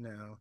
now.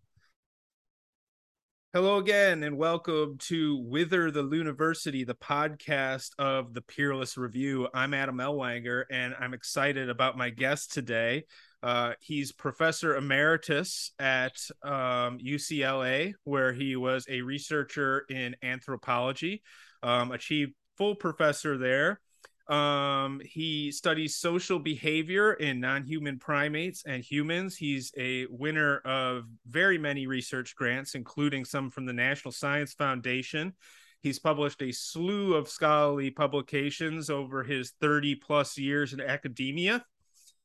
Hello again, and welcome to Whither the University, the podcast of the Peerless Review. I'm Adam Ellwanger, and I'm excited about my guest today. Uh, he's professor emeritus at um, UCLA, where he was a researcher in anthropology, um, achieved full professor there. Um, he studies social behavior in non-human primates and humans. He's a winner of very many research grants, including some from the National Science Foundation. He's published a slew of scholarly publications over his 30 plus years in academia.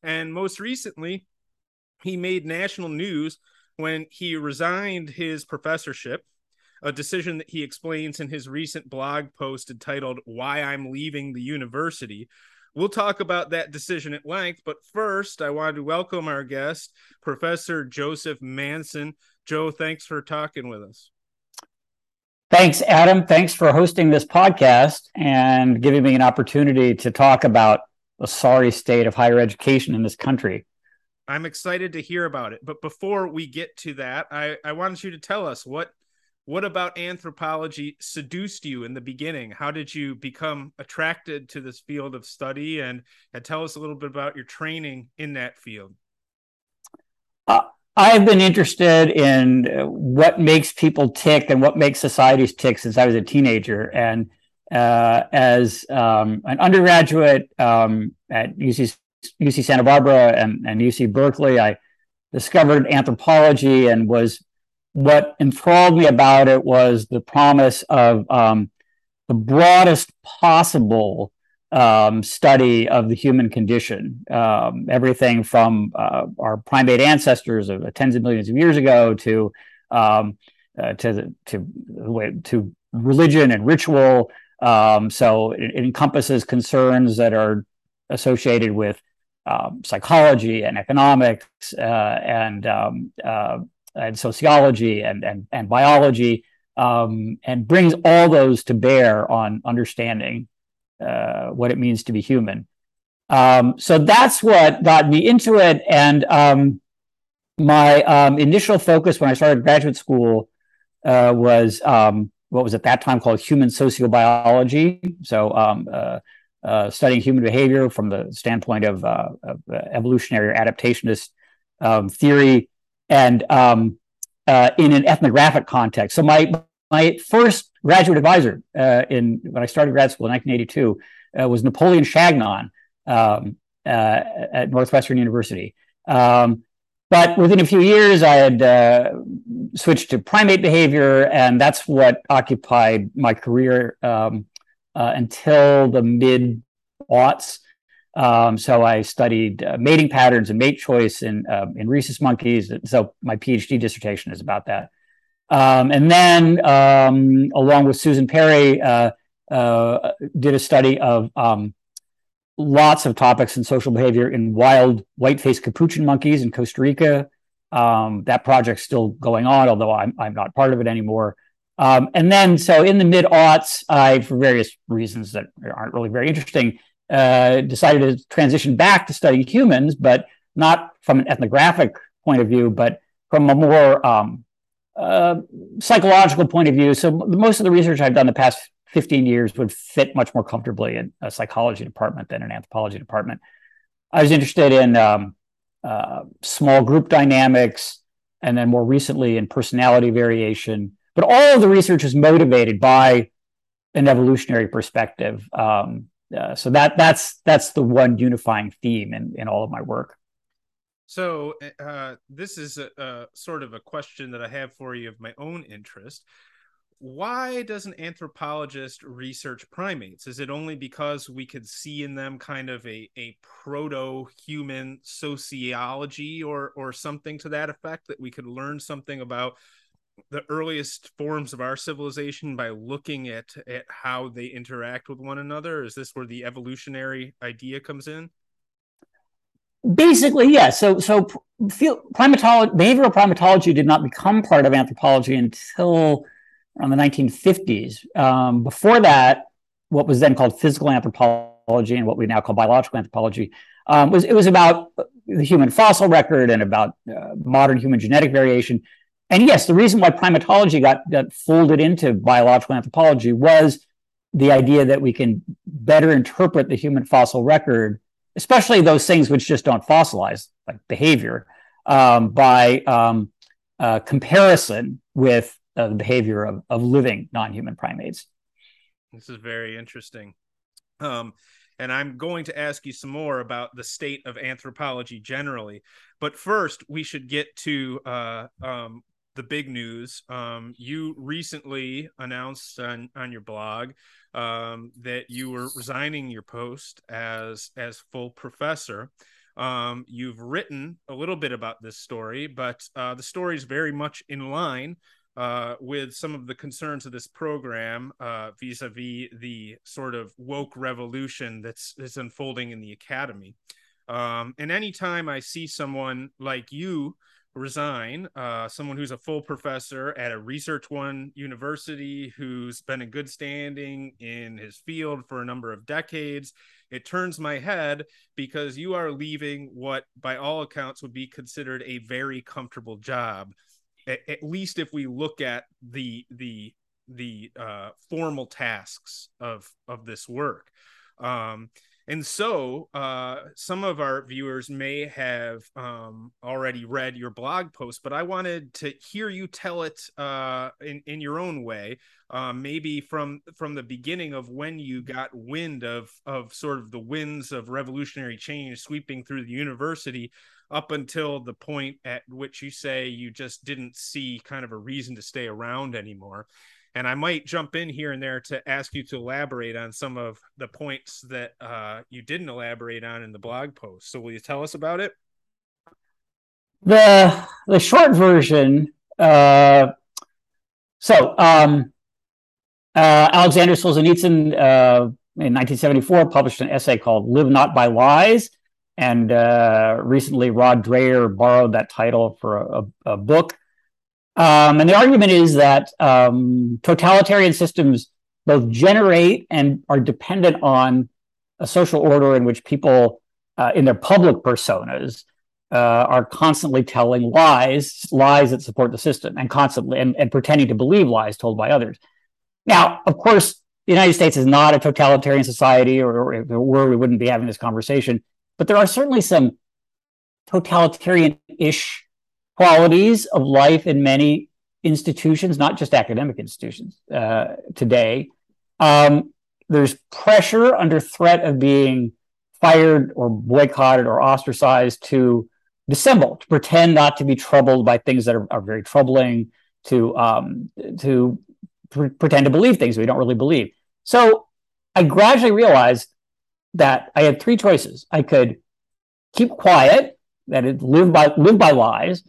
And most recently, he made national news when he resigned his professorship, a decision that he explains in his recent blog post entitled Why I'm Leaving the University. We'll talk about that decision at length, but first, I wanted to welcome our guest, Professor Joseph Manson. Joe, thanks for talking with us. Thanks, Adam. Thanks for hosting this podcast and giving me an opportunity to talk about the sorry state of higher education in this country. I'm excited to hear about it. But before we get to that, I, I wanted you to tell us what what about anthropology seduced you in the beginning? How did you become attracted to this field of study? And, and tell us a little bit about your training in that field. Uh, I've been interested in what makes people tick and what makes societies tick since I was a teenager. And uh, as um, an undergraduate um, at UC, UC Santa Barbara and, and UC Berkeley, I discovered anthropology and was what enthralled me about it was the promise of um, the broadest possible um, study of the human condition. Um, everything from uh, our primate ancestors of tens of millions of years ago to um, uh, to to to religion and ritual. Um, so it, it, encompasses concerns that are associated with um, psychology and economics uh, and uh, and sociology and and, and biology, um, and brings all those to bear on understanding uh, what it means to be human. Um, so that's what got me into it, and um, my um, initial focus when I started graduate school uh, was um, what was at that time called human sociobiology. So. Um, uh, uh, studying human behavior from the standpoint of, uh, of evolutionary or adaptationist um, theory, and um, uh, in an ethnographic context. So my my first graduate advisor uh, in when I started grad school in 1982 uh, was Napoleon Chagnon um, uh, at Northwestern University. Um, but within a few years, I had uh, switched to primate behavior, and that's what occupied my career um, until the mid aughts. Um, so I studied uh, mating patterns and mate choice in um, in rhesus monkeys. So my PhD dissertation is about that. Um, and then, um, along with Susan Perry, uh, uh, did a study of um, lots of topics in social behavior in wild white-faced capuchin monkeys in Costa Rica. Um, that project's still going on, although I'm I'm not part of it anymore. and then, so in the mid aughts, I, for various reasons that aren't really very interesting, uh, decided to transition back to studying humans, but not from an ethnographic point of view, but from a more um, uh, psychological point of view. So most of the research I've done the past 15 years would fit much more comfortably in a psychology department than an anthropology department. I was interested in um, uh, small group dynamics, and then more recently in personality variation. But all of the research is motivated by an evolutionary perspective. Um, uh, so that that's that's the one unifying theme in in all of my work. So uh, this is a, a, sort of a question that I have for you of my own interest. Why does an anthropologist research primates? Is it only because we could see in them kind of a, a proto-human sociology or or something to that effect that we could learn something about the earliest forms of our civilization by looking at at how they interact with one another? Is this where the evolutionary idea comes in? Basically, yes. Yeah. So, so primatology, behavioral primatology did not become part of anthropology until around the 1950s. Um, before that, what was then called physical anthropology and what we now call biological anthropology um, was it was about the human fossil record and about uh, modern human genetic variation. And yes, the reason why primatology got, got folded into biological anthropology was the idea that we can better interpret the human fossil record, especially those things which just don't fossilize, like behavior, um, by um, uh, comparison with uh, the behavior of, of living non-human primates. This is very interesting. Um, and I'm going to ask you some more about the state of anthropology generally. But first, we should get to uh, um, the big news. Um, you recently announced on, on your blog um, that you were resigning your post as as full professor. Um, you've written a little bit about this story, but uh, the story is very much in line uh, with some of the concerns of this program uh, vis-a-vis the sort of woke revolution that's, that's unfolding in the academy. Um, and anytime I see someone like you resign, uh, someone who's a full professor at a Research One university, who's been in good standing in his field for a number of decades, it turns my head because you are leaving what, by all accounts, would be considered a very comfortable job at, at least if we look at the the the uh, formal tasks of of this work. Um, and so, uh, some of our viewers may have um, already read your blog post, but I wanted to hear you tell it uh, in in your own way, um, maybe from from the beginning of when you got wind of of sort of the winds of revolutionary change sweeping through the university, up until the point at which you say you just didn't see kind of a reason to stay around anymore. And I might jump in here and there to ask you to elaborate on some of the points that uh, you didn't elaborate on in the blog post. So, will you tell us about it? The the short version. Uh, so, um, uh, Alexander Solzhenitsyn uh, in 1974 published an essay called "Live Not by Lies," And uh, recently, Rod Dreher borrowed that title for a, a, a book. Um, and the argument is that um, totalitarian systems both generate and are dependent on a social order in which people, uh, in their public personas, uh, are constantly telling lies, lies that support the system, and constantly and, and pretending to believe lies told by others. Now, of course, the United States is not a totalitarian society, or, if it were, we wouldn't be having this conversation. But there are certainly some totalitarian ish qualities of life in many institutions, not just academic institutions uh, today. Um, there's pressure under threat of being fired or boycotted or ostracized to dissemble, to pretend not to be troubled by things that are, are very troubling, to um, to pr- pretend to believe things we don't really believe. So I gradually realized that I had three choices. I could keep quiet, that it live by live by lies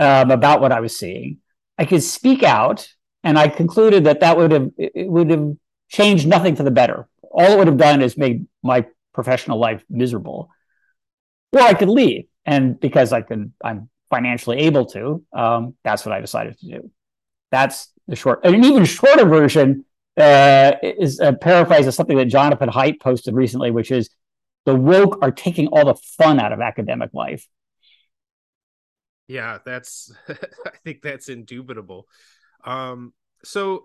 um, about what I was seeing. I could speak out, and I concluded that that would have would have changed nothing for the better. All it would have done is made my professional life miserable. Or I could leave, and because I can, I'm financially able to. Um, that's what I decided to do. That's the short, an even shorter version uh, is a paraphrase of something that Jonathan Haidt posted recently, which is the woke are taking all the fun out of academic life. Yeah, that's I think that's indubitable. Um, so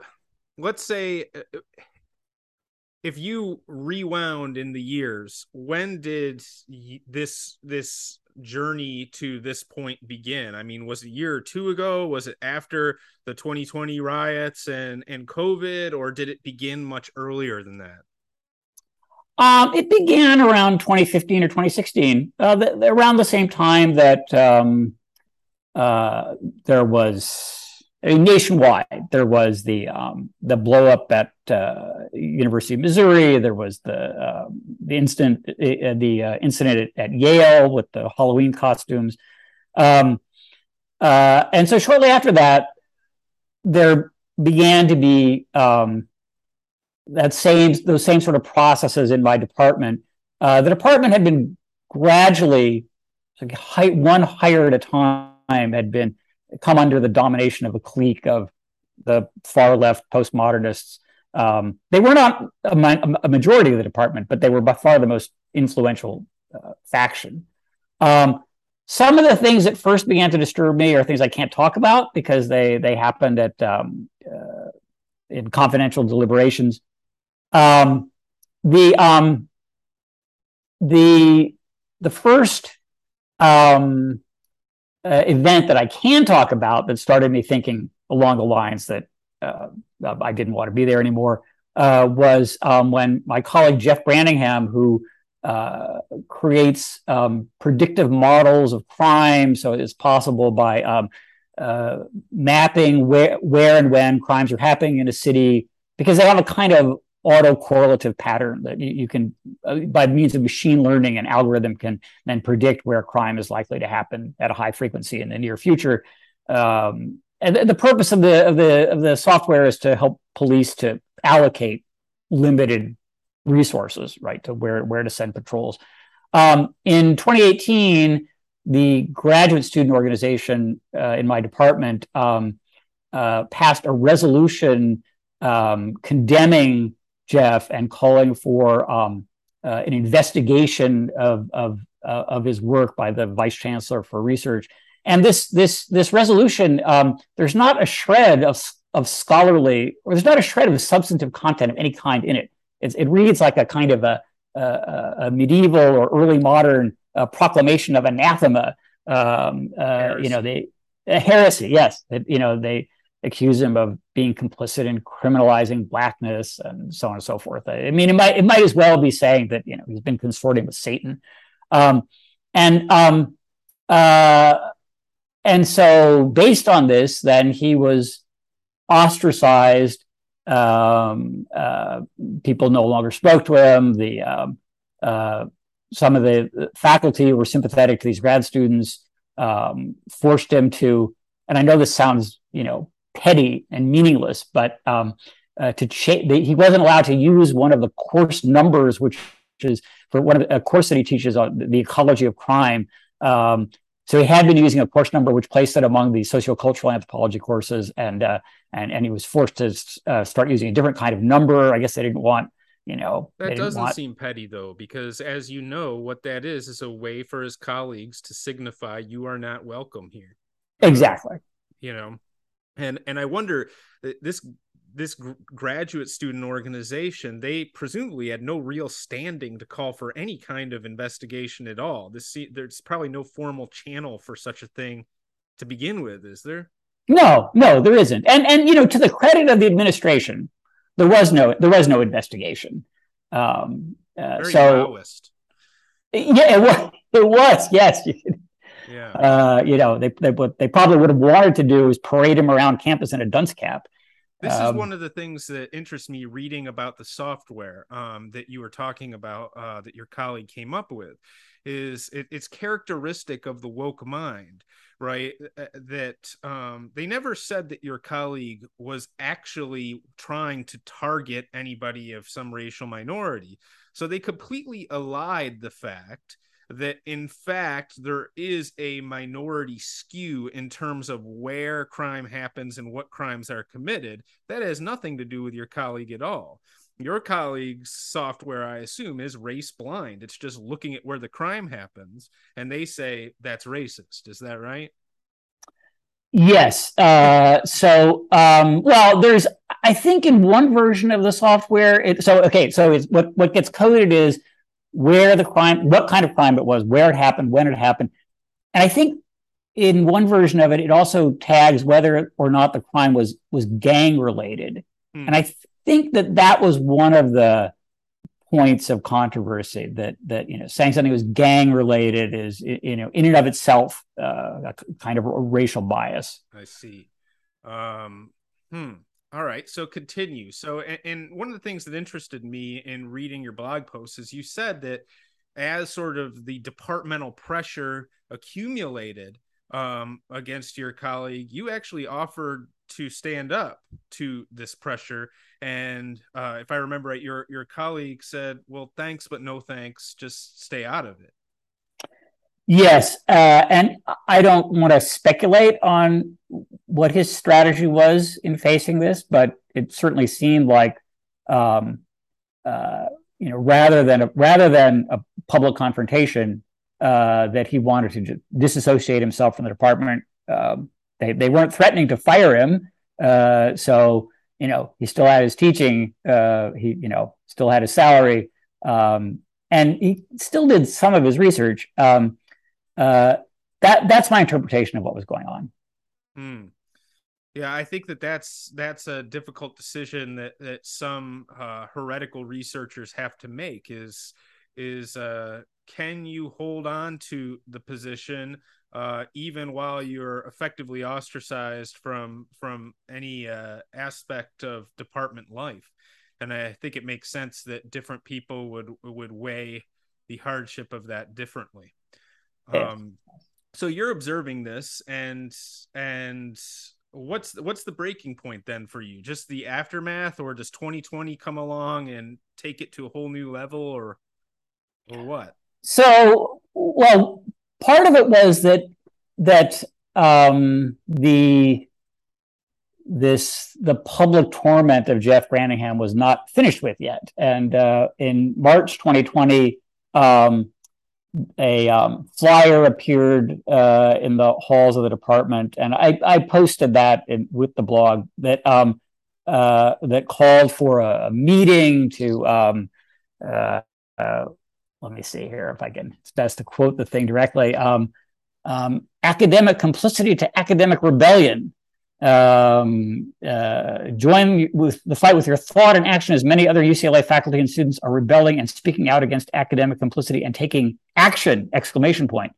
let's say uh, if you rewound in the years, when did this this journey to this point begin? I mean, was it a year or two ago? Was it after the 2020 riots and and COVID, or did it begin much earlier than that? Um, it began around 2015 or 2016, uh, around the same time that um, uh, there was I mean, nationwide. There was the um, the blow up at uh, University of Missouri. There was the uh, the incident uh, the uh, incident at, at, Yale with the Halloween costumes, um, uh, and so shortly after that, there began to be um, that same those same sort of processes in my department. The department had been gradually, like one hire at a time, had been come under the domination of a clique of the far left postmodernists. Um, they were not a, a, majority of the department, but they were by far the most influential uh, faction. Um, some of the things that first began to disturb me are things I can't talk about because they they happened at um, uh, in confidential deliberations. Um, the um, the the first um, uh, event that I can talk about that started me thinking along the lines that uh, I didn't want to be there anymore uh, was um, when my colleague Jeff Brantingham, who uh, creates um, predictive models of crime, so it's possible by um, uh, mapping where where and when crimes are happening in a city because they have a kind of autocorrelative pattern that you, you can uh, by means of machine learning an algorithm can then predict where crime is likely to happen at a high frequency in the near future. Um, and the, the purpose of the of the of the software is to help police to allocate limited resources right to where where to send patrols. Um, in 2018 the graduate student organization uh, in my department um, uh, passed a resolution um, condemning Jeff and calling for um, uh, an investigation of of, uh, of his work by the vice chancellor for research. And this this this resolution, um, there's not a shred of of scholarly, or there's not a shred of substantive content of any kind in it. It's, it reads like a kind of a, a, a medieval or early modern uh, proclamation of anathema. Um, uh, you know, they heresy. Yes, it, you know they accuse him of being complicit in criminalizing blackness and so on and so forth. I mean, it might it might as well be saying that you know he's been consorting with Satan, um, and um, uh, and so based on this, then he was ostracized. Um, uh, people no longer spoke to him. The um, uh, some of the faculty were sympathetic to these grad students, um, forced him to, and I know this sounds, you know, petty and meaningless, but um, uh, to cha- he wasn't allowed to use one of the course numbers, which is for one of the, a course that he teaches on the ecology of crime. Um, so he had been using a course number, which placed it among the sociocultural anthropology courses, and uh, and and he was forced to uh, start using a different kind of number. I guess they didn't want you know that doesn't want... seem petty though because as you know what that is is a way for his colleagues to signify you are not welcome here exactly you know and and i wonder uh, this this graduate student organization they presumably had no real standing to call for any kind of investigation at all this there's probably no formal channel for such a thing to begin with is there no no there isn't and and you know to the credit of the administration there was no there was no investigation. Um, uh, so Maoist. yeah, it was. It was yes. Yeah. Uh, you know, they, they what they probably would have wanted to do is parade him around campus in a dunce cap. This um, is one of the things that interests me reading about the software um, that you were talking about uh, that your colleague came up with. Is it, it's characteristic of the woke mind right uh, that um, they never said that your colleague was actually trying to target anybody of some racial minority so they completely allied the fact that in fact there is a minority skew in terms of where crime happens and what crimes are committed. That has nothing to do with your colleague at all. Your colleague's software i assume is race blind. It's just looking at where the crime happens and they say that's racist. Is that right? Yes uh, so um, well there's i think in one version of the software it, so okay so it's what what gets coded is where the crime what kind of crime it was where it happened when it happened and i think in one version of it it also tags whether or not the crime was was gang related hmm. and i think that that was one of the points of controversy that that you know saying something was gang related is you know in and of itself uh, a kind of a racial bias. I see. Um, hmm. All right. So continue. So, and, one of the things that interested me in reading your blog post is you said that as sort of the departmental pressure accumulated um, against your colleague, you actually offered to stand up to this pressure. And uh, if I remember right, your your colleague said, "Well, thanks, but no thanks. Just stay out of it." Yes, uh, and I don't want to speculate on what his strategy was in facing this, but it certainly seemed like, um, uh, you know, rather than a, rather than a public confrontation, uh, that he wanted to disassociate himself from the department. Um, they they weren't threatening to fire him, uh, so you know he still had his teaching. Uh, he you know still had his salary, um, and he still did some of his research. Um, uh, that that's my interpretation of what was going on. Hmm. Yeah, I think that that's that's a difficult decision that that some uh, heretical researchers have to make. Is is uh, can you hold on to the position uh, even while you're effectively ostracized from from any uh, aspect of department life? And I think it makes sense that different people would would weigh the hardship of that differently. Um, so you're observing this, and and what's what's the breaking point then for you? Just the aftermath, or does 2020 come along and take it to a whole new level, or or what? So, well, part of it was that that um, the this the public torment of Jeff Brantingham was not finished with yet, and uh, in March 2020, um, a um, flyer appeared uh, in the halls of the department, and I, I posted that in, with the blog that um, uh, that called for a, meeting to um, uh, uh, let me see here if I can. It's best to quote the thing directly. Um, um, academic complicity to academic rebellion. Um, uh, join with the fight with your thought and action as many other UCLA faculty and students are rebelling and speaking out against academic complicity and taking action! Exclamation point.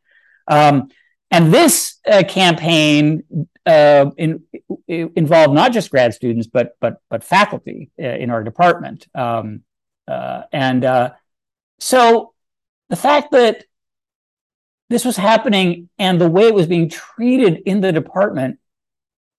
Um, and this uh, campaign uh, in, involved not just grad students but but but faculty uh, in our department. Um, uh, and uh, so the fact that this was happening and the way it was being treated in the department,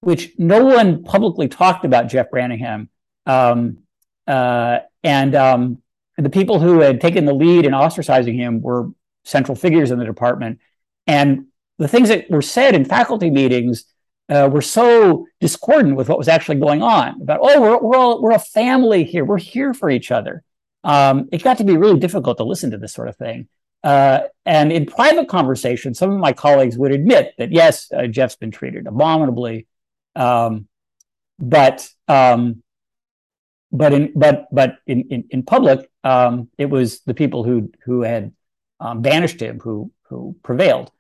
which no one publicly talked about Jeff Brantingham, um, uh, and, um, the people who had taken the lead in ostracizing him were central figures in the department. And the things that were said in faculty meetings uh, were so discordant with what was actually going on about, oh, we're, we're, all, we're a family here. We're here for each other um, it got to be really difficult to listen to this sort of thing. Uh, and in private conversation, some of my colleagues would admit that yes, uh, Jeff's been treated abominably, um, but um, but in but but in in, in public, um, it was the people who who had um, banished him who who prevailed.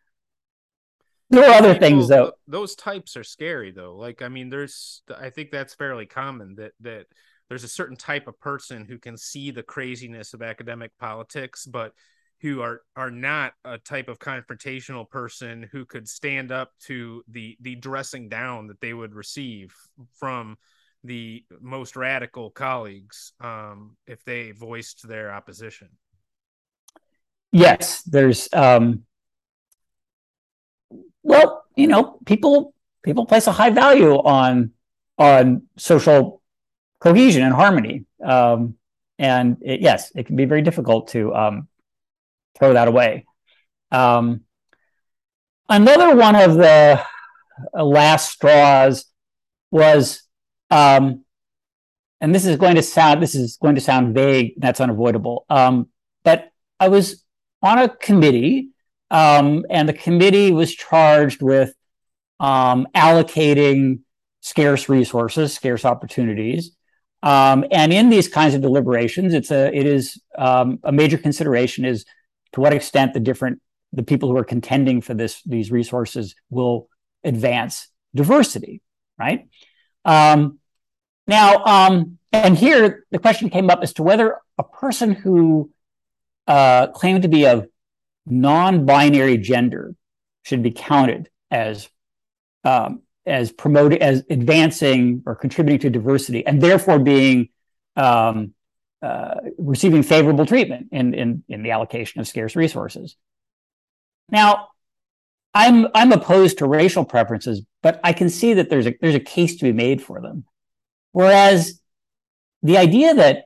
There were other things though. Those types are scary though. Like I mean, there's I think that's fairly common that that there's a certain type of person who can see the craziness of academic politics, but who are are not a type of confrontational person who could stand up to the the dressing down that they would receive from the most radical colleagues um, if they voiced their opposition. Yes, there's um, well, you know, people people place a high value on on social cohesion and harmony. Um, and it, yes, it can be very difficult to um, throw that away. Um, another one of the uh, last straws was, um, and this is going to sound this is going to sound vague. That's unavoidable. Um, but I was on a committee, um, and the committee was charged with allocating scarce resources, scarce opportunities, um, and in these kinds of deliberations, it's a it is um, a major consideration is to what extent the different the people who are contending for this these resources will advance diversity, right? Um, now, um, and here the question came up as to whether a person who uh, claimed to be of non-binary gender should be counted as um, as promoting as advancing or contributing to diversity and therefore being um, uh, receiving favorable treatment in, in in the allocation of scarce resources now i'm i'm opposed to racial preferences but i can see that there's a there's a case to be made for them whereas the idea that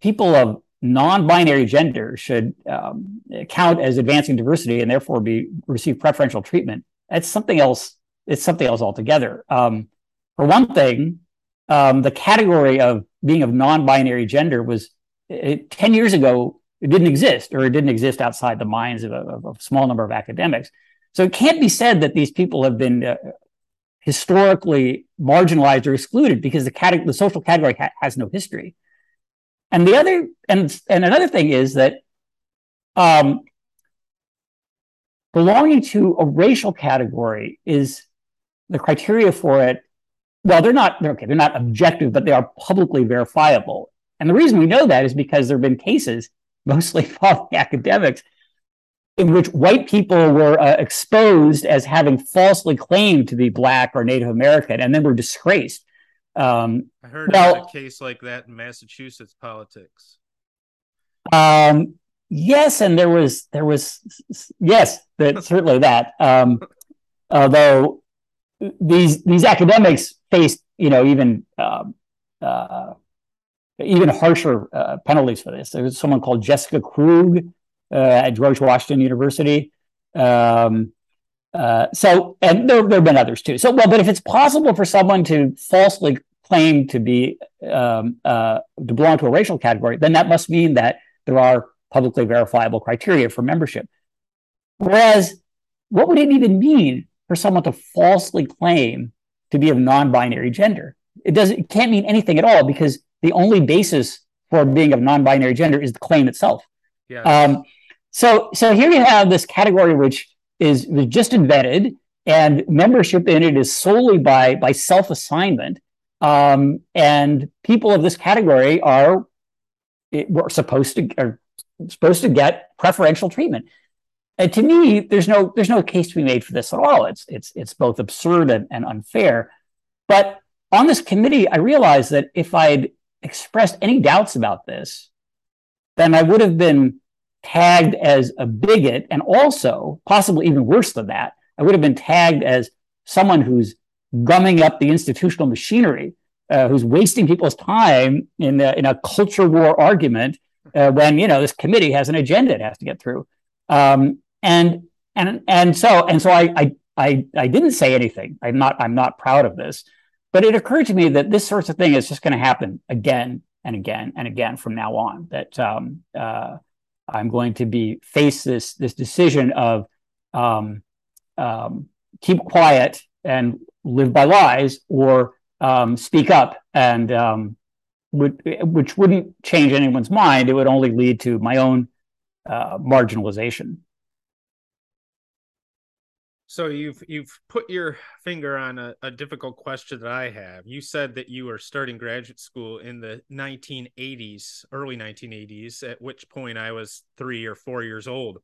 people of non-binary gender should um, count as advancing diversity and therefore be receive preferential treatment that's something else it's something else altogether. Um, for one thing, um, the category of being of non-binary gender was it, 10 years ago it didn't exist, or it didn't exist outside the minds of a, of a small number of academics. So it can't be said that these people have been uh, historically marginalized or excluded because the, cate- the social category ha- has no history. And the other and and another thing is that um, belonging to a racial category is the criteria for it. Well, they're not they're okay. They're not objective, but they are publicly verifiable. And the reason we know that is because there have been cases, mostly involving academics, in which white people were uh, exposed as having falsely claimed to be black or Native American, and then were disgraced. Um, I heard well, a case like that in Massachusetts politics. Um, yes, and there was there was yes, that certainly that. Um, although these these academics faced, you know, even um, uh, even harsher uh, penalties for this. There was someone called Jessica Krug uh, at George Washington University. Um, uh, so, and there, there have been others too. So, well, but if it's possible for someone to falsely claim to be um, uh, to belong to a racial category, then that must mean that there are publicly verifiable criteria for membership. Whereas, what would it even mean for someone to falsely claim to be of non-binary gender? It doesn't. It can't mean anything at all because the only basis for being of non-binary gender is the claim itself. Yeah. Um, so, so here you have this category which is was just invented, and membership in it is solely by by self assignment. Um, and people of this category are it, were supposed to are supposed to get preferential treatment. And to me, there's no there's no case to be made for this at all. It's it's it's both absurd and, and unfair. But on this committee, I realized that if I'd expressed any doubts about this, then I would have been tagged as a bigot, and also, possibly even worse than that, I would have been tagged as someone who's gumming up the institutional machinery, uh, who's wasting people's time in a, in a culture war argument uh, when you know this committee has an agenda it has to get through. Um, and and and so and so I, I I I didn't say anything. I'm not I'm not proud of this, but it occurred to me that this sort of thing is just going to happen again and again and again from now on. That um, uh, I'm going to be face this this decision of um, um, keep quiet and live by lies, or um, speak up, and um, would, which wouldn't change anyone's mind. It would only lead to my own uh, marginalization. So you've you've put your finger on a, a, difficult question that I have. You said that you were starting graduate school in the 1980s, early 1980s, at which point I was three or four years old.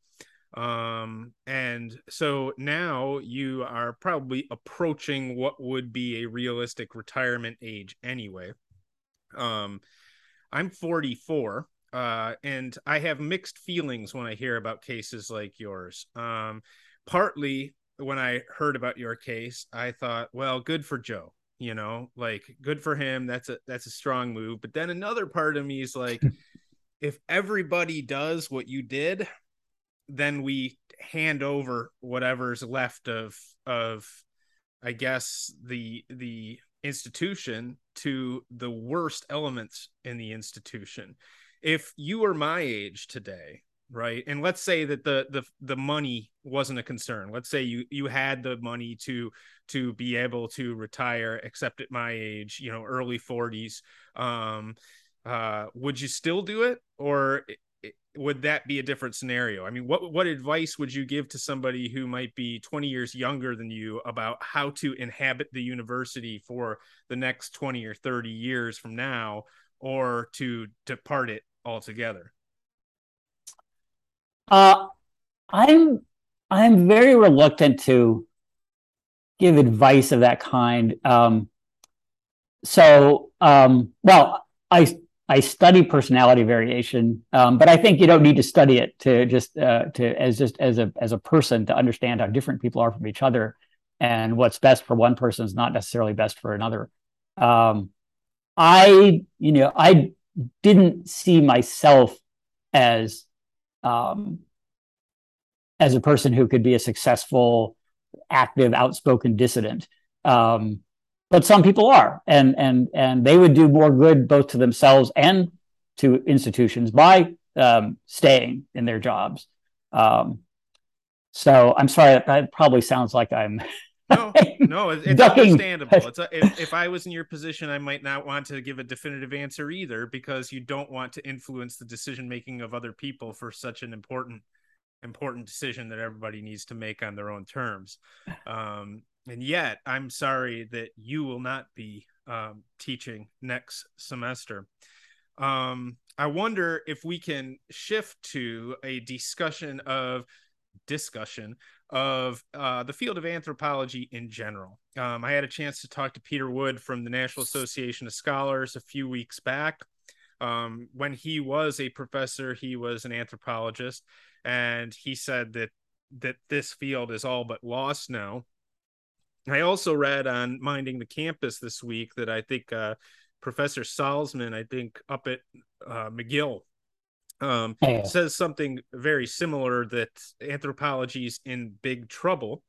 Um, and so now you are probably approaching what would be a realistic retirement age anyway. Um, I'm 44. Uh, and I have mixed feelings when I hear about cases like yours. Um, partly when I heard about your case, I thought, well, good for Joe. You know, like good for him. That's a that's a strong move. But then another part of me is like, if everybody does what you did, then we hand over whatever's left of of I guess the the institution to the worst elements in the institution. If you were my age today, right? And let's say that the the the money wasn't a concern. Let's say you you had the money to to be able to retire except at my age you know early 40s um uh would you still do it? Or would that be a different scenario? I mean what what advice would you give to somebody who might be 20 years younger than you about how to inhabit the university for the next 20 or 30 years from now or to depart it altogether uh, I'm I'm very reluctant to give advice of that kind. Um, so, um, well, I I study personality variation, um, but I think you don't need to study it to just uh, to as just as a as a person to understand how different people are from each other, and what's best for one person is not necessarily best for another. Um, I you know I didn't see myself as um, as a person who could be a successful, active, outspoken dissident. Um, but some people are, and and and they would do more good both to themselves and to institutions by um, staying in their jobs. Um, so I'm sorry, that probably sounds like I'm. no, no, it's understandable. It's a, if, if I was in your position, I might not want to give a definitive answer either because you don't want to influence the decision making of other people for such an important important decision that everybody needs to make on their own terms. Um, and yet, I'm sorry that you will not be um, teaching next semester. Um, I wonder if we can shift to a discussion of discussion of uh, the field of anthropology in general. Um, I had a chance to talk to Peter Wood from the National Association of Scholars a few weeks back. Um, when he was a professor, he was an anthropologist, and he said that that this field is all but lost now. I also read on Minding the Campus this week that I think uh, Professor Salzman, I think up at uh, McGill, um, says something very similar that anthropology is in big trouble.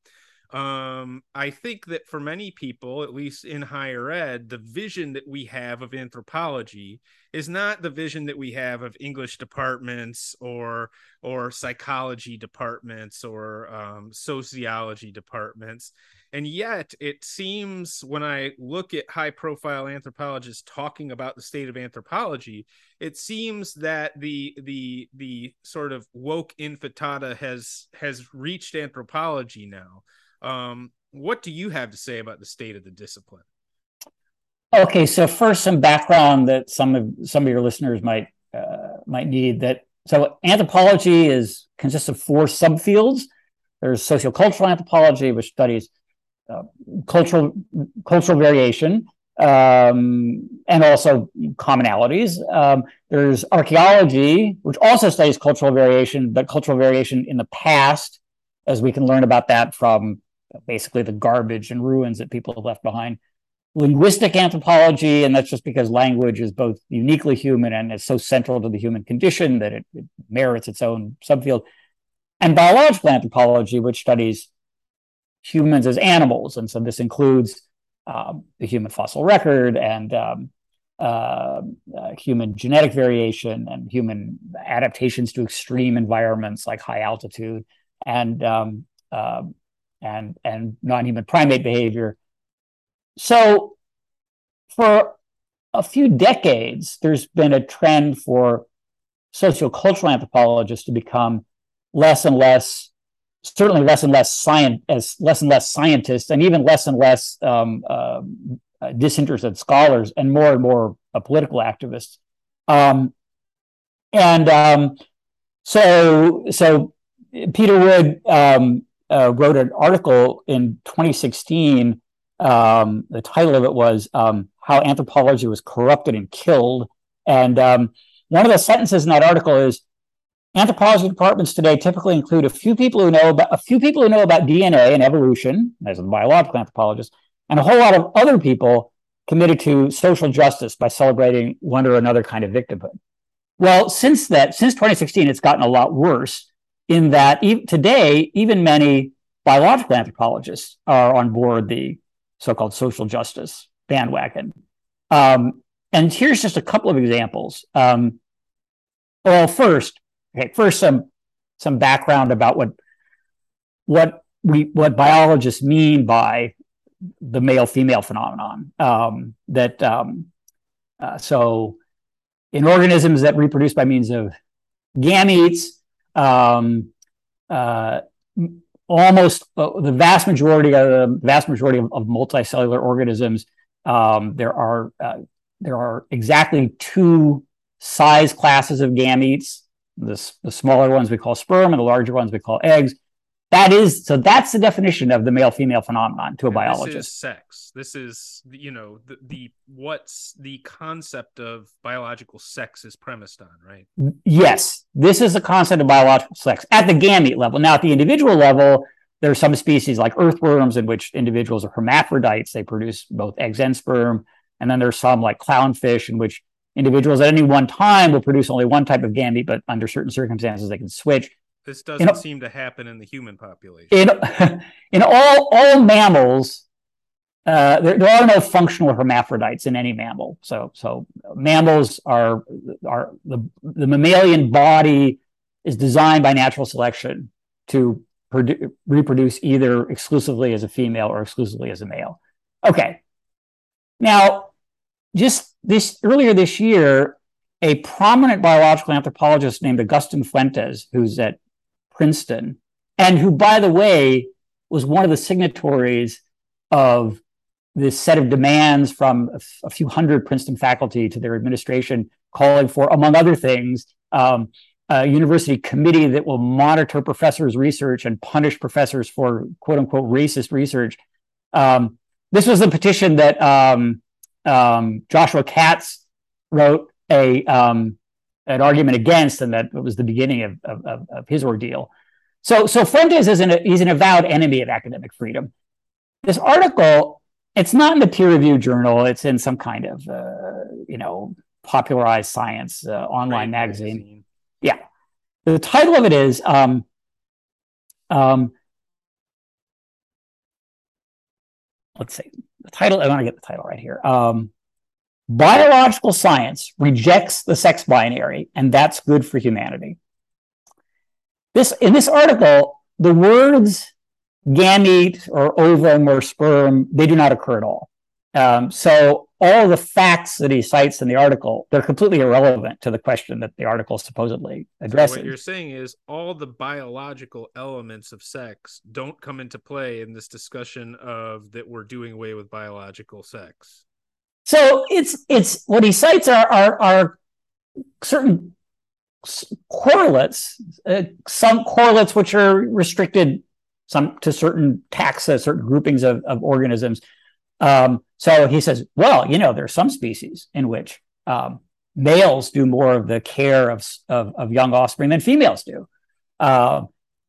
Um, I think that for many people, at least in higher ed, the vision that we have of anthropology is not the vision that we have of English departments or or psychology departments or um, sociology departments. And yet, it seems when I look at high profile anthropologists talking about the state of anthropology, it seems that the the the sort of woke intifada has has reached anthropology now. Um, what do you have to say about the state of the discipline? Okay, so first, some background that some of some of your listeners might uh, might need. That so anthropology is consists of four subfields. There's sociocultural anthropology, which studies uh, cultural cultural variation um, and also commonalities. Um, there's archaeology, which also studies cultural variation, but cultural variation in the past, as we can learn about that from basically the garbage and ruins that people have left behind. Linguistic anthropology, and that's just because language is both uniquely human and is so central to the human condition that it, it merits its own subfield. And biological anthropology, which studies humans as animals. And so this includes um, the human fossil record and um, uh, uh, human genetic variation and human adaptations to extreme environments like high altitude and um, uh, and and non-human primate behavior. So for a few decades, there's been a trend for sociocultural anthropologists to become less and less certainly less and less science as less and less scientists and even less and less um, uh, disinterested scholars and more and more uh, political activists. Um, and um, so so peter wood um, uh, wrote an article in 2016 um, the title of it was um, how anthropology was corrupted and killed. And one of the sentences in that article is Anthropology departments today typically include a few people who know about a few people who know about DNA and evolution, as a biological anthropologist, and a whole lot of other people committed to social justice by celebrating one or another kind of victimhood. Well, since that, since 2016, it's gotten a lot worse in that e- today, even many biological anthropologists are on board the so-called social justice bandwagon. Um, and here's just a couple of examples. Um, well, first, Okay, first some some background about what what we what biologists mean by the male female phenomenon. Um, that um, uh, so in organisms that reproduce by means of gametes, um, uh, almost uh, the vast majority of the vast majority of, of multicellular organisms, um, there are uh, there are exactly two size classes of gametes the, the smaller ones we call sperm and the larger ones we call eggs. That is so. That's the definition of the male female phenomenon to a and biologist. This is sex. This is you know the, the what's the concept of biological sex is premised on, right? Yes, this is the concept of biological sex at the gamete level. Now, at the individual level, there are some species like earthworms in which individuals are hermaphrodites; they produce both eggs and sperm. And then there's some like clownfish in which individuals at any one time will produce only one type of gamete, but under certain circumstances they can switch. This doesn't in, seem to happen in the human population. In, in all all mammals, uh, there, there, are no functional hermaphrodites in any mammal. So, so mammals are are the the mammalian body is designed by natural selection to produ- reproduce either exclusively as a female or exclusively as a male. Okay. Now, just this earlier this year, a prominent biological anthropologist named Agustin Fuentes, who's at Princeton, and who, by the way, was one of the signatories of this set of demands from a few hundred Princeton faculty to their administration, calling for, among other things, um, a university committee that will monitor professors' research and punish professors for quote unquote racist research. Um, this was the petition that um, um Joshua Katz wrote a um, an argument against, and that was the beginning of, of, of his ordeal. So, so Fuentes is an, he's an avowed enemy of academic freedom. This article, it's not in the peer-reviewed journal. It's in some kind of, uh, you know, popularized science uh, online right, magazine. magazine. Yeah. The title of it is um, um, let's see. The title, I want to get the title right here. Um, Biological science rejects the sex binary, and that's good for humanity. This in this article, the words gamete or ovum or sperm they do not occur at all. Um, so all the facts that he cites in the article they're completely irrelevant to the question that the article supposedly addresses. So what you're saying is all the biological elements of sex don't come into play in this discussion of that we're doing away with biological sex. So it's it's what he cites are are, are certain correlates, uh, some correlates which are restricted some to certain taxa, certain groupings of, of organisms. Um, so he says, well, you know, there are some species in which um, males do more of the care of, of, of young offspring than females do. Uh,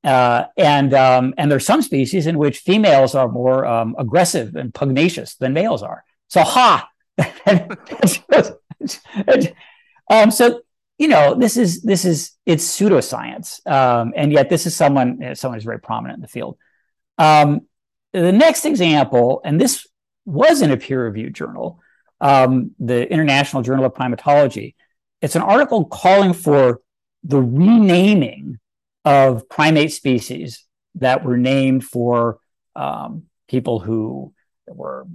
uh, and um, and there's some species in which females are more um, aggressive and pugnacious than males are. So ha, um, so you know this is this is it's pseudoscience, um, and yet this is someone someone who's very prominent in the field. Um, the next example, and this was in a peer-reviewed journal, um, the International Journal of Primatology. It's an article calling for the renaming of primate species that were named for um, people who were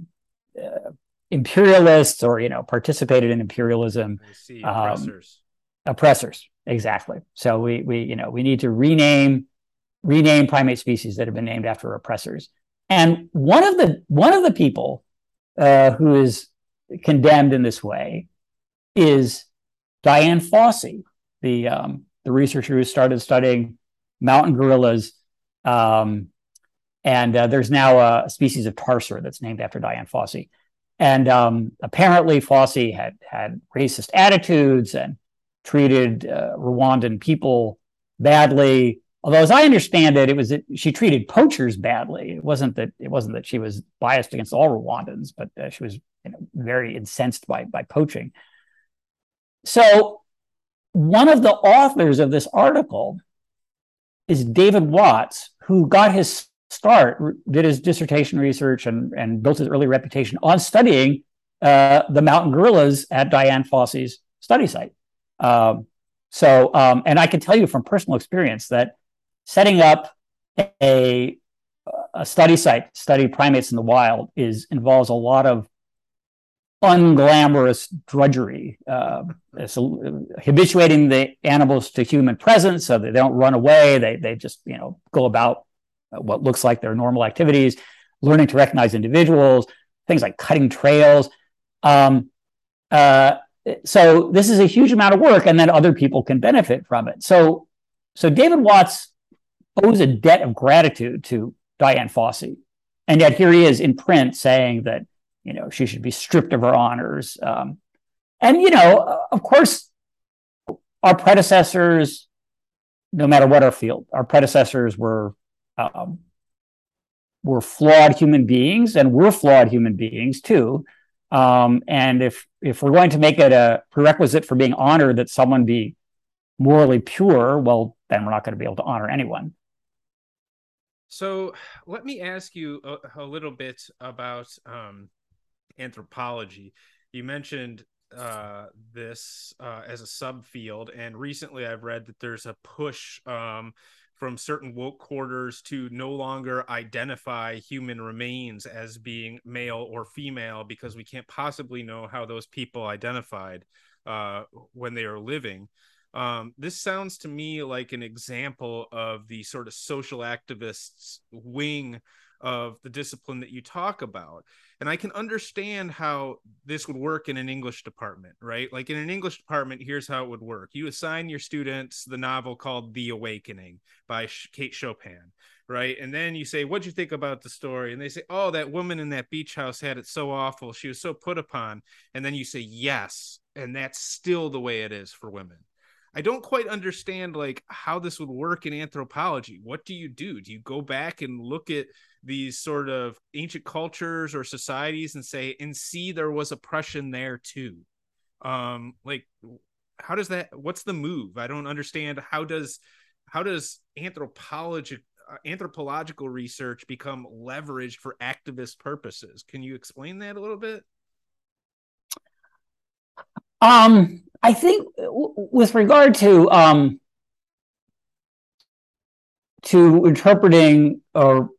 uh, imperialists or you know participated in imperialism see, um, oppressors. Um, oppressors exactly so we we you know we need to rename rename primate species that have been named after oppressors and one of the one of the people uh, who is condemned in this way is Dian Fossey the um, the researcher who started studying mountain gorillas um, and uh, there's now a species of tarsier that's named after Dian Fossey and um, apparently, Fossey had had racist attitudes and treated uh, Rwandan people badly. Although, as I understand it, it was that she treated poachers badly. It wasn't that it wasn't that she was biased against all Rwandans, but uh, she was you know, very incensed by by poaching. So, one of the authors of this article is David Watts, who got his start, did his dissertation research and, and built his early reputation on studying uh, the mountain gorillas at Dian Fossey's study site. Um, so, um, and I can tell you from personal experience that setting up a, a study site, study primates in the wild, is involves a lot of unglamorous drudgery, uh, so habituating the animals to human presence so that they don't run away. They they just you know go about what looks like their normal activities, learning to recognize individuals, things like cutting trails. Um, uh, so this is a huge amount of work, and then other people can benefit from it. So, so David Watts owes a debt of gratitude to Dian Fossey, and yet here he is in print saying that you know she should be stripped of her honors. Um, and you know, of course, our predecessors, no matter what our field, our predecessors were um, we're flawed human beings, and we're flawed human beings too. Um, and if if we're going to make it a prerequisite for being honored that someone be morally pure, well, then we're not going to be able to honor anyone. So let me ask you a, a little bit about um, anthropology. You mentioned uh, this uh, as a subfield, and recently I've read that there's a push um, from certain woke quarters to no longer identify human remains as being male or female because we can't possibly know how those people identified uh, when they are living. Um, this sounds to me like an example of the sort of social activists wing of the discipline that you talk about. And I can understand how this would work in an English department, right? Like in an English department, here's how it would work you assign your students the novel called The Awakening by Kate Chopin, right? And then you say, What'd you think about the story? And they say, Oh, that woman in that beach house had it so awful. She was so put upon. And then you say, Yes. And that's still the way it is for women I don't quite understand like how this would work in anthropology. What do you do? Do you go back and look at these sort of ancient cultures or societies and say and see there was oppression there too? Um like how does that what's the move? I don't understand how does how does anthropology uh, anthropological research become leveraged for activist purposes? Can you explain that a little bit? Um I think with regard to um, to interpreting or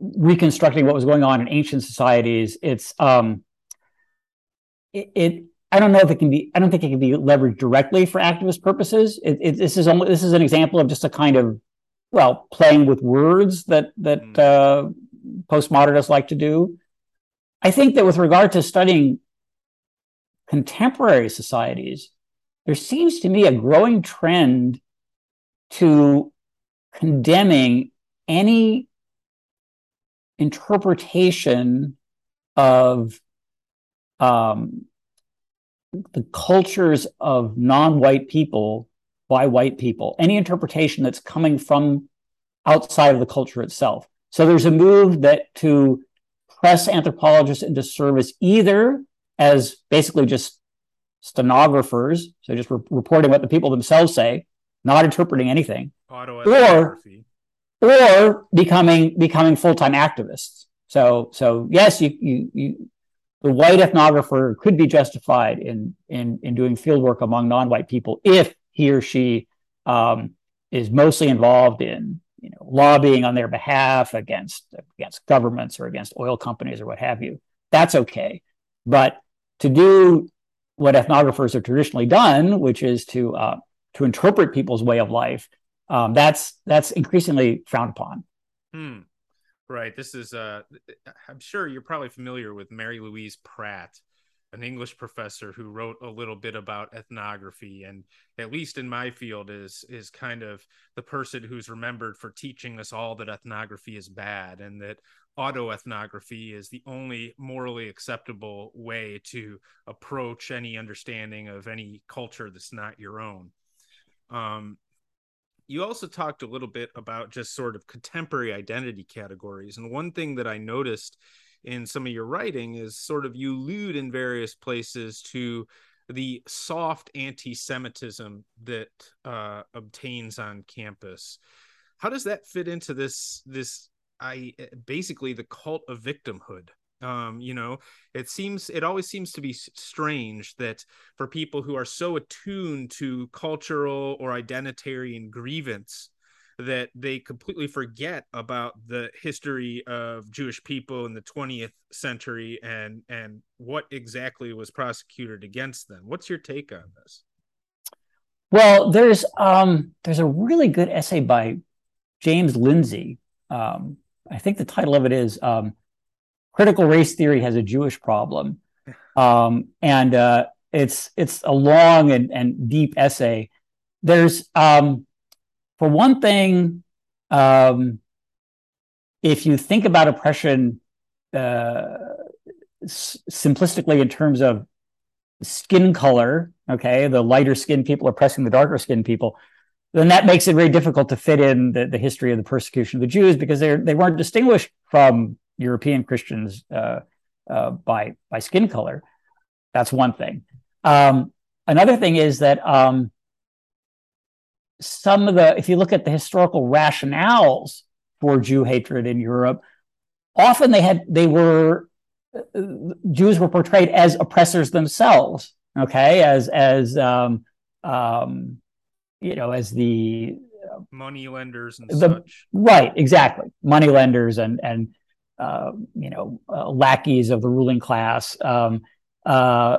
reconstructing what was going on in ancient societies, it's um, it, it, I don't know if it can be. I don't think it can be leveraged directly for activist purposes. It, it, this is only, this is an example of just a kind of well playing with words that that mm. uh, postmodernists like to do. I think that with regard to studying contemporary societies, there seems to me a growing trend to condemning any interpretation of um, the cultures of non-white people by white people. Any interpretation that's coming from outside of the culture itself. So there's a move that to press anthropologists into service either as basically just stenographers, so just re- reporting what the people themselves say, not interpreting anything, or or becoming becoming full time activists. So so yes, you, you you the white ethnographer could be justified in in in doing field work among non white people if he or she um, is mostly involved in you know lobbying on their behalf against against governments or against oil companies or what have you. That's okay, but to do what ethnographers have traditionally done, which is to uh, to interpret people's way of life, um, that's that's increasingly frowned upon. Hmm. Right. This is. Uh, I'm sure you're probably familiar with Mary Louise Pratt, an English professor who wrote a little bit about ethnography, and at least in my field is is kind of the person who's remembered for teaching us all that ethnography is bad and that autoethnography is the only morally acceptable way to approach any understanding of any culture that's not your own. Um, you also talked a little bit about just sort of contemporary identity categories. And one thing that I noticed in some of your writing is sort of you allude in various places to the soft anti Semitism that uh, obtains on campus. How does that fit into this this I eh, basically the cult of victimhood. Um, you know, it seems it always seems to be strange that for people who are so attuned to cultural or identitarian grievance that they completely forget about the history of Jewish people in the 20th century and and what exactly was prosecuted against them. What's your take on this? Well, there's um, there's a really good essay by James Lindsay um, I think the title of it is um, "Critical Race Theory Has a Jewish Problem," um, and uh, it's it's a long and, and deep essay. There's, um, for one thing, um, if you think about oppression uh, s- simplistically in terms of skin color, okay, the lighter skinned people oppressing the darker skinned people then that makes it very difficult to fit in the, the history of the persecution of the Jews because they they weren't distinguished from European Christians uh, uh, by by skin color. That's one thing. Um, another thing is that um, some of the, if you look at the historical rationales for Jew hatred in Europe. Often they had they were Jews were portrayed as oppressors themselves. Okay, as as um, um, you know, as the money lenders and the, such. Right, exactly. Money lenders and and uh, you know uh, lackeys of the ruling class, um, uh,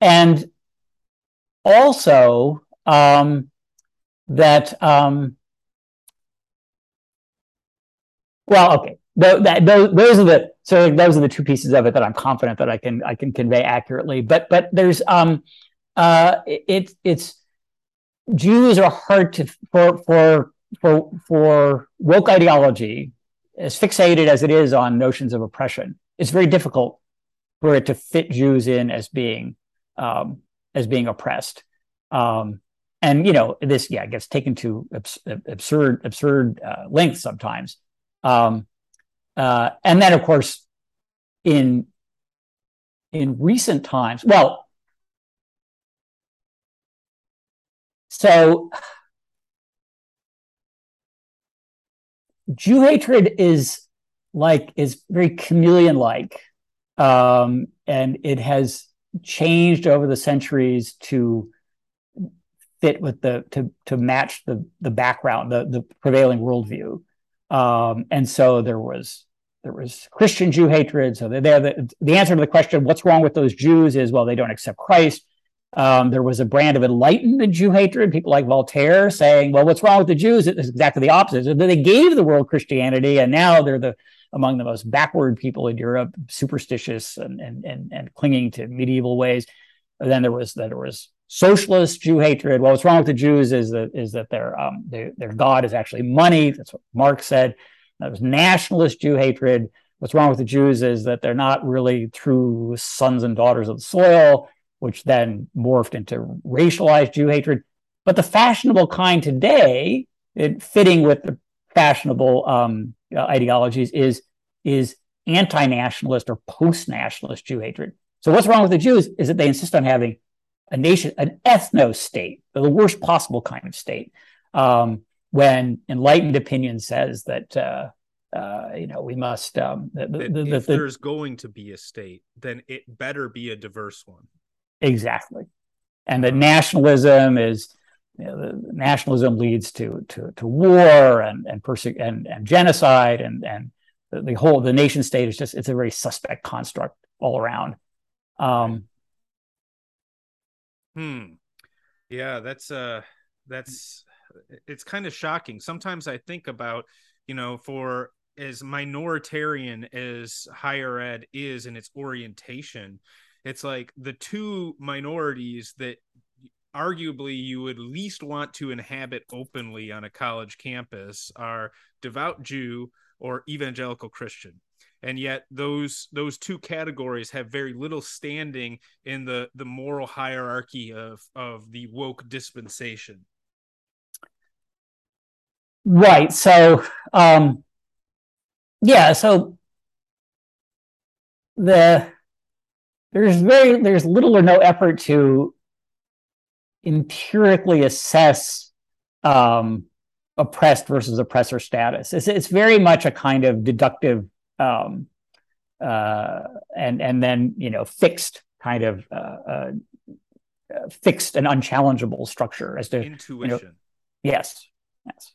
and also um, that. Um, well, okay. that, those, those are the so those are the two pieces of it that I'm confident that I can I can convey accurately. But but there's um uh it, it's Jews are hard to for for for for woke ideology, as fixated as it is on notions of oppression. It's very difficult for it to fit Jews in as being um, as being oppressed. Um, and you know this, yeah, gets taken to abs- absurd absurd uh, lengths sometimes. Um, uh, and then, of course, in in recent times, well, so Jew hatred is like is very chameleon like, um, and it has changed over the centuries to fit with the to to match the the background, the the prevailing worldview. Um, and so there was there was Christian Jew hatred. So they the, the answer to the question, what's wrong with those Jews, is well, they don't accept Christ. Um, there was a brand of enlightenment Jew hatred. People like Voltaire saying, "Well, what's wrong with the Jews?" It's exactly the opposite. They gave the world Christianity, and now they're the among the most backward people in Europe, superstitious and and and, and clinging to medieval ways. And then there was there was socialist Jew hatred. Well, what's wrong with the Jews is that is that their um, their, their God is actually money. That's what Marx said. That was nationalist Jew hatred. What's wrong with the Jews is that they're not really true sons and daughters of the soil, which then morphed into racialized Jew hatred. But the fashionable kind today, it, fitting with the fashionable um, uh, ideologies, is is anti-nationalist or post-nationalist Jew hatred. So what's wrong with the Jews is that they insist on having a nation, an ethno state, the worst possible kind of state. Um, when enlightened opinion says that uh, uh, you know we must um, the, the, the, if there's going to be a state, then it better be a diverse one. Exactly, and that nationalism is you know, nationalism leads to to to war and and perse- and, and genocide and and the, whole the nation state is just it's a very suspect construct all around. Um, Hmm. Yeah, that's uh that's it's kind of shocking. Sometimes I think about, you know, for as minoritarian as higher ed is in its orientation, it's like the two minorities that arguably you would least want to inhabit openly on a college campus are devout Jew or evangelical Christian. And yet those those two categories have very little standing in the the moral hierarchy of of the woke dispensation. Right. So um yeah so the there's very there's little or no effort to empirically assess um oppressed versus oppressor status it's, it's very much a kind of deductive um, uh, and and then you know fixed kind of uh, uh, fixed and unchallengeable structure as to intuition. You know, yes, yes.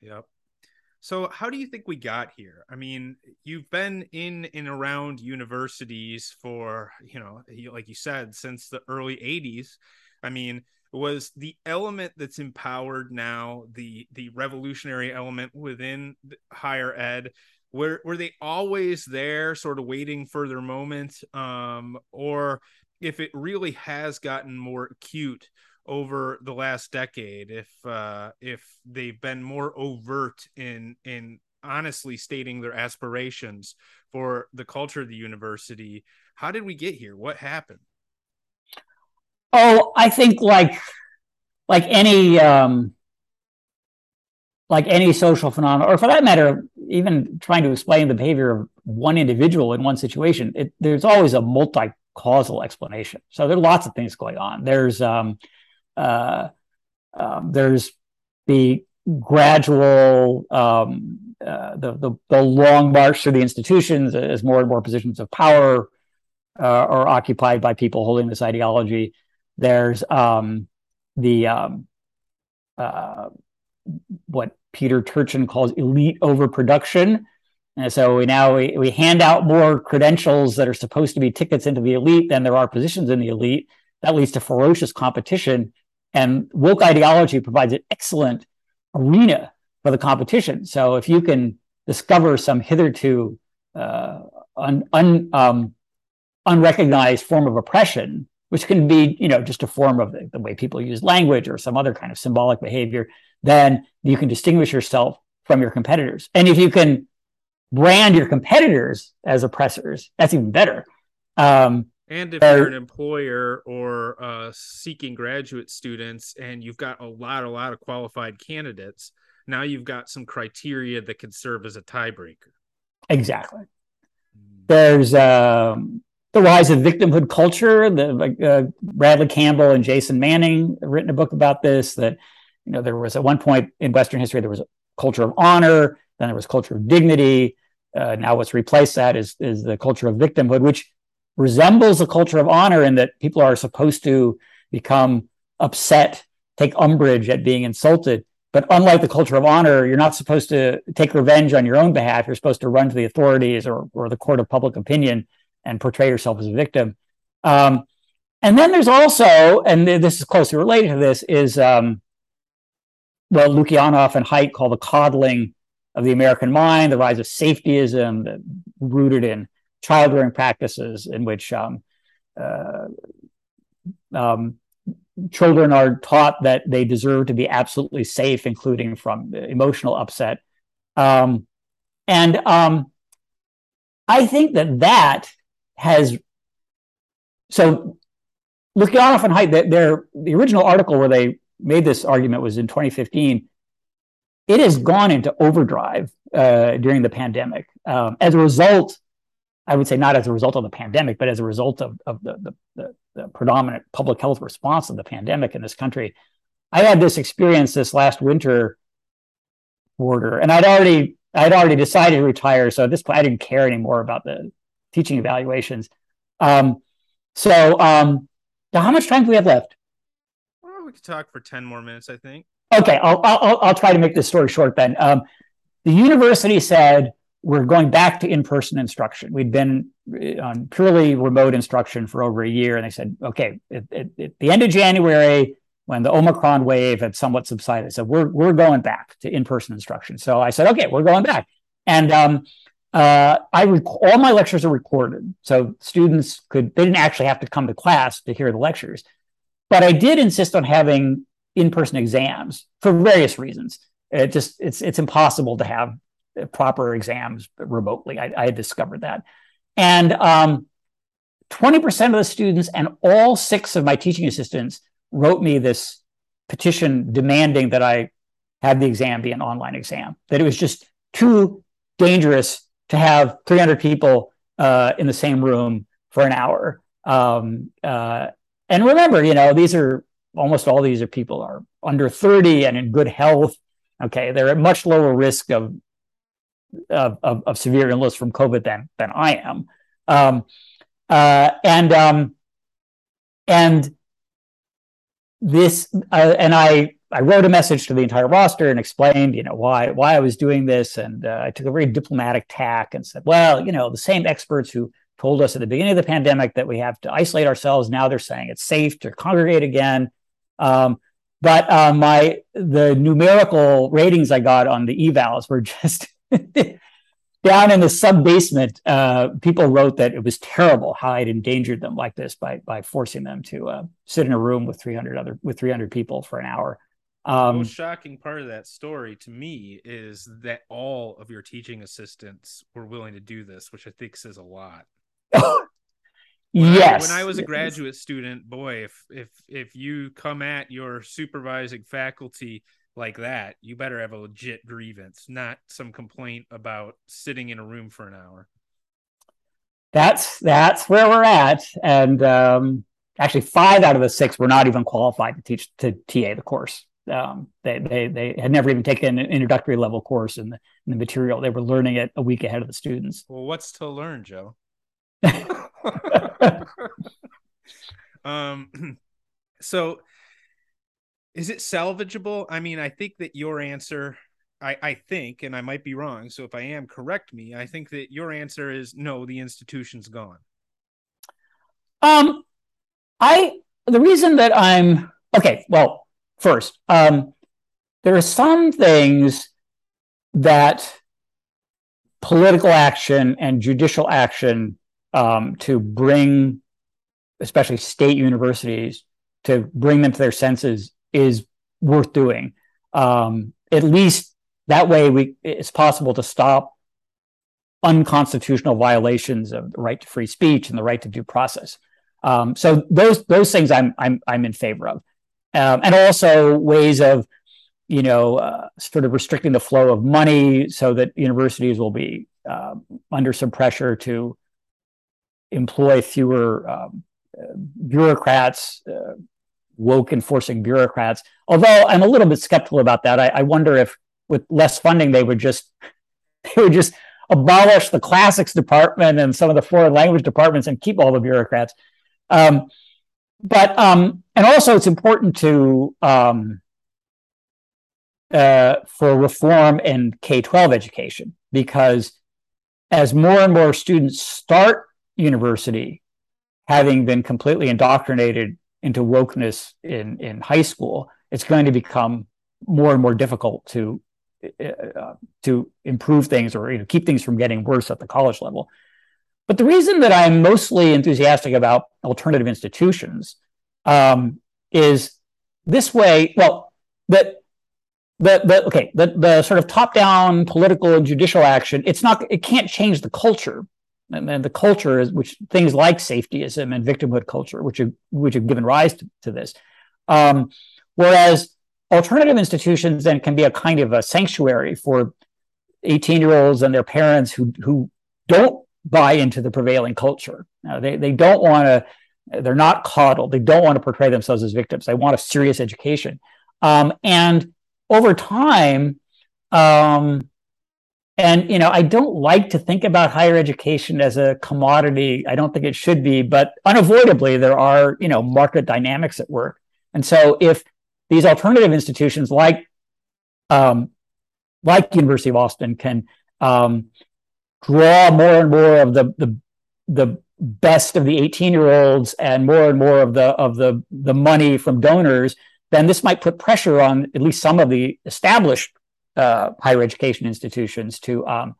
Yep. So, how do you think we got here? I mean, you've been in and around universities for, you know, like you said, since the early 80s. I mean, was the element that's empowered now the the revolutionary element within higher ed were were they always there sort of waiting for their moment um or if it really has gotten more acute over the last decade if uh if they've been more overt in in honestly stating their aspirations for the culture of the university how did we get here what happened oh i think like like any um like any social phenomenon, or for that matter, even trying to explain the behavior of one individual in one situation, it, there's always a multi-causal explanation. So there are lots of things going on. There's um, uh, um, there's the gradual um, uh, the, the, the long march through the institutions as more and more positions of power uh, are occupied by people holding this ideology. There's um, the um, uh, what Peter Turchin calls elite overproduction. And so we now we, we hand out more credentials that are supposed to be tickets into the elite than there are positions in the elite. That leads to ferocious competition. And woke ideology provides an excellent arena for the competition. So if you can discover some hitherto uh, un, un, um, unrecognized form of oppression, which can be, you know, just a form of the, the way people use language or some other kind of symbolic behavior, then you can distinguish yourself from your competitors. And if you can brand your competitors as oppressors, that's even better. Um, and if you're an employer or uh, seeking graduate students and you've got a lot, a lot of qualified candidates, now you've got some criteria that could serve as a tiebreaker. Exactly. There's um, the rise of victimhood culture. The uh, Bradley Campbell and Jason Manning have written a book about this. That you know there was at one point in Western history there was a culture of honor, then there was culture of dignity. Uh, now what's replaced that is is the culture of victimhood, which resembles the culture of honor in that people are supposed to become upset, take umbrage at being insulted. But unlike the culture of honor, you're not supposed to take revenge on your own behalf. You're supposed to run to the authorities or, or the court of public opinion and portray yourself as a victim. Um, and then there's also, and this is closely related to this, is um, what Lukianoff and Haidt call the coddling of the American mind, the rise of safetyism rooted in child rearing practices in which um, uh, um, children are taught that they deserve to be absolutely safe, including from emotional upset. Um, and um, I think that that has so Lukianoff and Haidt, their the original article where they made this argument was in 2015. It has gone into overdrive uh, during the pandemic. Um, as a result, I would say not as a result of the pandemic, but as a result of, of the, the, the, the predominant public health response of the pandemic in this country. I had this experience this last winter quarter, and I'd already I'd already decided to retire. So at this point, I didn't care anymore about the teaching evaluations. Um, so um, now, how much time do we have left? Well, we could talk for ten more minutes, I think. Okay, I'll I'll, I'll try to make this story short then. Um, the university said we're going back to in-person instruction. We'd been uh, on purely remote instruction for over a year, and they said, okay, at, at, at, the end of January, when the Omicron wave had somewhat subsided, so we're we're going back to in-person instruction. So I said, okay, we're going back, and um, uh, I rec- all my lectures are recorded, so students could they didn't actually have to come to class to hear the lectures, but I did insist on having in-person exams for various reasons. It just it's it's impossible to have proper exams remotely. I, I discovered that. And um, 20% of the students and all six of my teaching assistants wrote me this petition demanding that I have the exam be an online exam, that it was just too dangerous to have 300 people uh, in the same room for an hour. Um, uh, and remember, you know, these are almost all these are people are under 30 and in good health. Okay, they're at much lower risk of of, of, of, severe illness from COVID than than I am, um, uh, and um, and this uh, and I I wrote a message to the entire roster and explained you know why why I was doing this, and uh, I took a very diplomatic tack and said, well, you know, the same experts who told us at the beginning of the pandemic that we have to isolate ourselves now they're saying it's safe to congregate again. Um, but uh, my the numerical ratings I got on the evals were just down in the sub basement, uh, people wrote that it was terrible how I'd endangered them like this by by forcing them to uh, sit in a room with 300 other with 300 people for an hour. Um, the most shocking part of that story to me is that all of your teaching assistants were willing to do this, which I think says a lot. When yes. I, when I was a graduate student, boy, if if if you come at your supervising faculty like that, you better have a legit grievance, not some complaint about sitting in a room for an hour. That's that's where we're at, and um, actually, five out of the six were not even qualified to teach to TA the course. Um, they, they they had never even taken an introductory level course in the, in the material. They were learning it a week ahead of the students. Well, what's to learn, Joe? um, so is it salvageable? I mean, I think that your answer, I, I think, and I might be wrong. So if I am, correct me. I think that your answer is no, the institution's gone. Um, I the reason that I'm okay. Well, first, um, there are some things that political action and judicial action um, to bring, especially state universities, to bring them to their senses is worth doing. Um, at least that way, we it's possible to stop unconstitutional violations of the right to free speech and the right to due process. Um, so those those things I'm I'm I'm in favor of, um, and also ways of you know uh, sort of restricting the flow of money so that universities will be uh, under some pressure to employ fewer um, bureaucrats, uh, woke enforcing bureaucrats. Although I'm a little bit skeptical about that. I, I wonder if with less funding they would just they would just abolish the classics department and some of the foreign language departments and keep all the bureaucrats. Um, but um, and also it's important to um, uh, for reform in K twelve education because as more and more students start university, having been completely indoctrinated into wokeness in in high school, it's going to become more and more difficult to uh, to improve things or you know, keep things from getting worse at the college level. But the reason that I'm mostly enthusiastic about alternative institutions um, is this way. Well, that the the okay the the sort of top down political and judicial action. It's not. It can't change the culture, and, and the culture is which things like safetyism and victimhood culture, which have which have given rise to, to this. Um, whereas alternative institutions then can be a kind of a sanctuary for 18 year olds and their parents who who don't buy into the prevailing culture. Now, they, they don't want to, they're not coddled. They don't want to portray themselves as victims. They want a serious education. Um, and over time, um, and you know, I don't like to think about higher education as a commodity. I don't think it should be, but unavoidably there are you know market dynamics at work. And so, if these alternative institutions like um, like University of Austin can um, draw more and more of the the the best of the 18 year olds and more and more of the of the the money from donors then this might put pressure on at least some of the established uh, higher education institutions to um,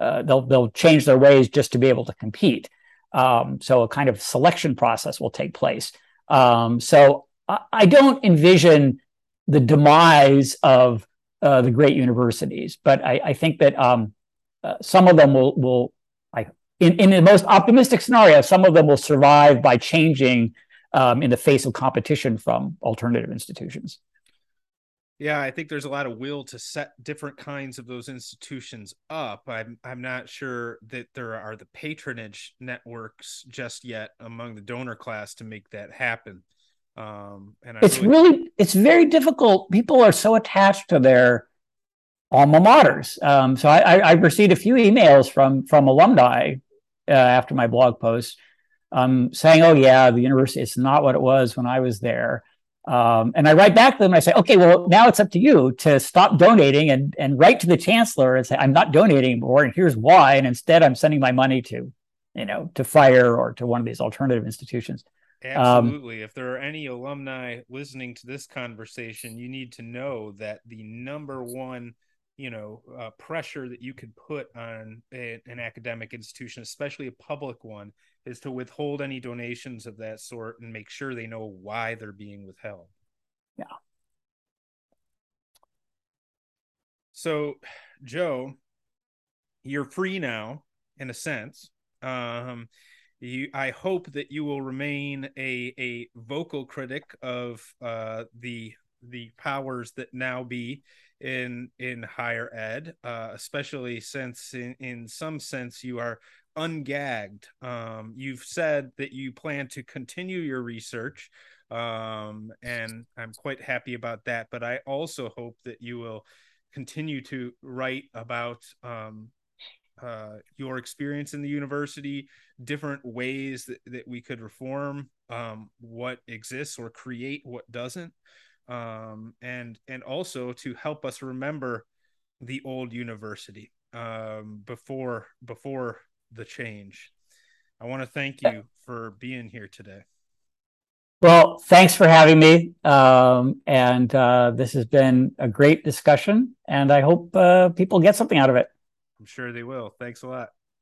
uh, they'll they'll change their ways just to be able to compete um, so a kind of selection process will take place um, so I, I, don't envision the demise of uh, the great universities but I, I think that um, uh, some of them will will like in, in the most optimistic scenario, some of them will survive by changing um, in the face of competition from alternative institutions. Yeah, I think there's a lot of will to set different kinds of those institutions up. I'm I'm not sure that there are the patronage networks just yet among the donor class to make that happen. Um, and I it's really, really it's very difficult. People are so attached to their alma maters. Um, so I, I, received a few emails from from alumni uh, after my blog post um, saying, "Oh yeah, the university it's not what it was when I was there." Um, and I write back to them and I say, "Okay, well now it's up to you to stop donating and and write to the chancellor and say I'm not donating more, and here's why. And instead, I'm sending my money to, you know, to FIRE or to one of these alternative institutions." Um, Absolutely. Um, if there are any alumni listening to this conversation, you need to know that the number one you know uh, pressure that you could put on a, an academic institution especially a public one is to withhold any donations of that sort and make sure they know why they're being withheld. Yeah. So joe you're free now in a sense. Um you i hope that you will remain a a vocal critic of uh the the powers that now be in in higher ed, uh, especially since in in some sense you are ungagged. Um, you've said that you plan to continue your research, um, and I'm quite happy about that. But I also hope that you will continue to write about um, uh, your experience in the university, different ways that, that we could reform um, what exists or create what doesn't, um, and and also to help us remember the old university um, before before the change. I want to thank you for being here today. Well, thanks for having me. Um, and uh, this has been a great discussion, and I hope uh, people get something out of it. I'm sure they will. Thanks a lot.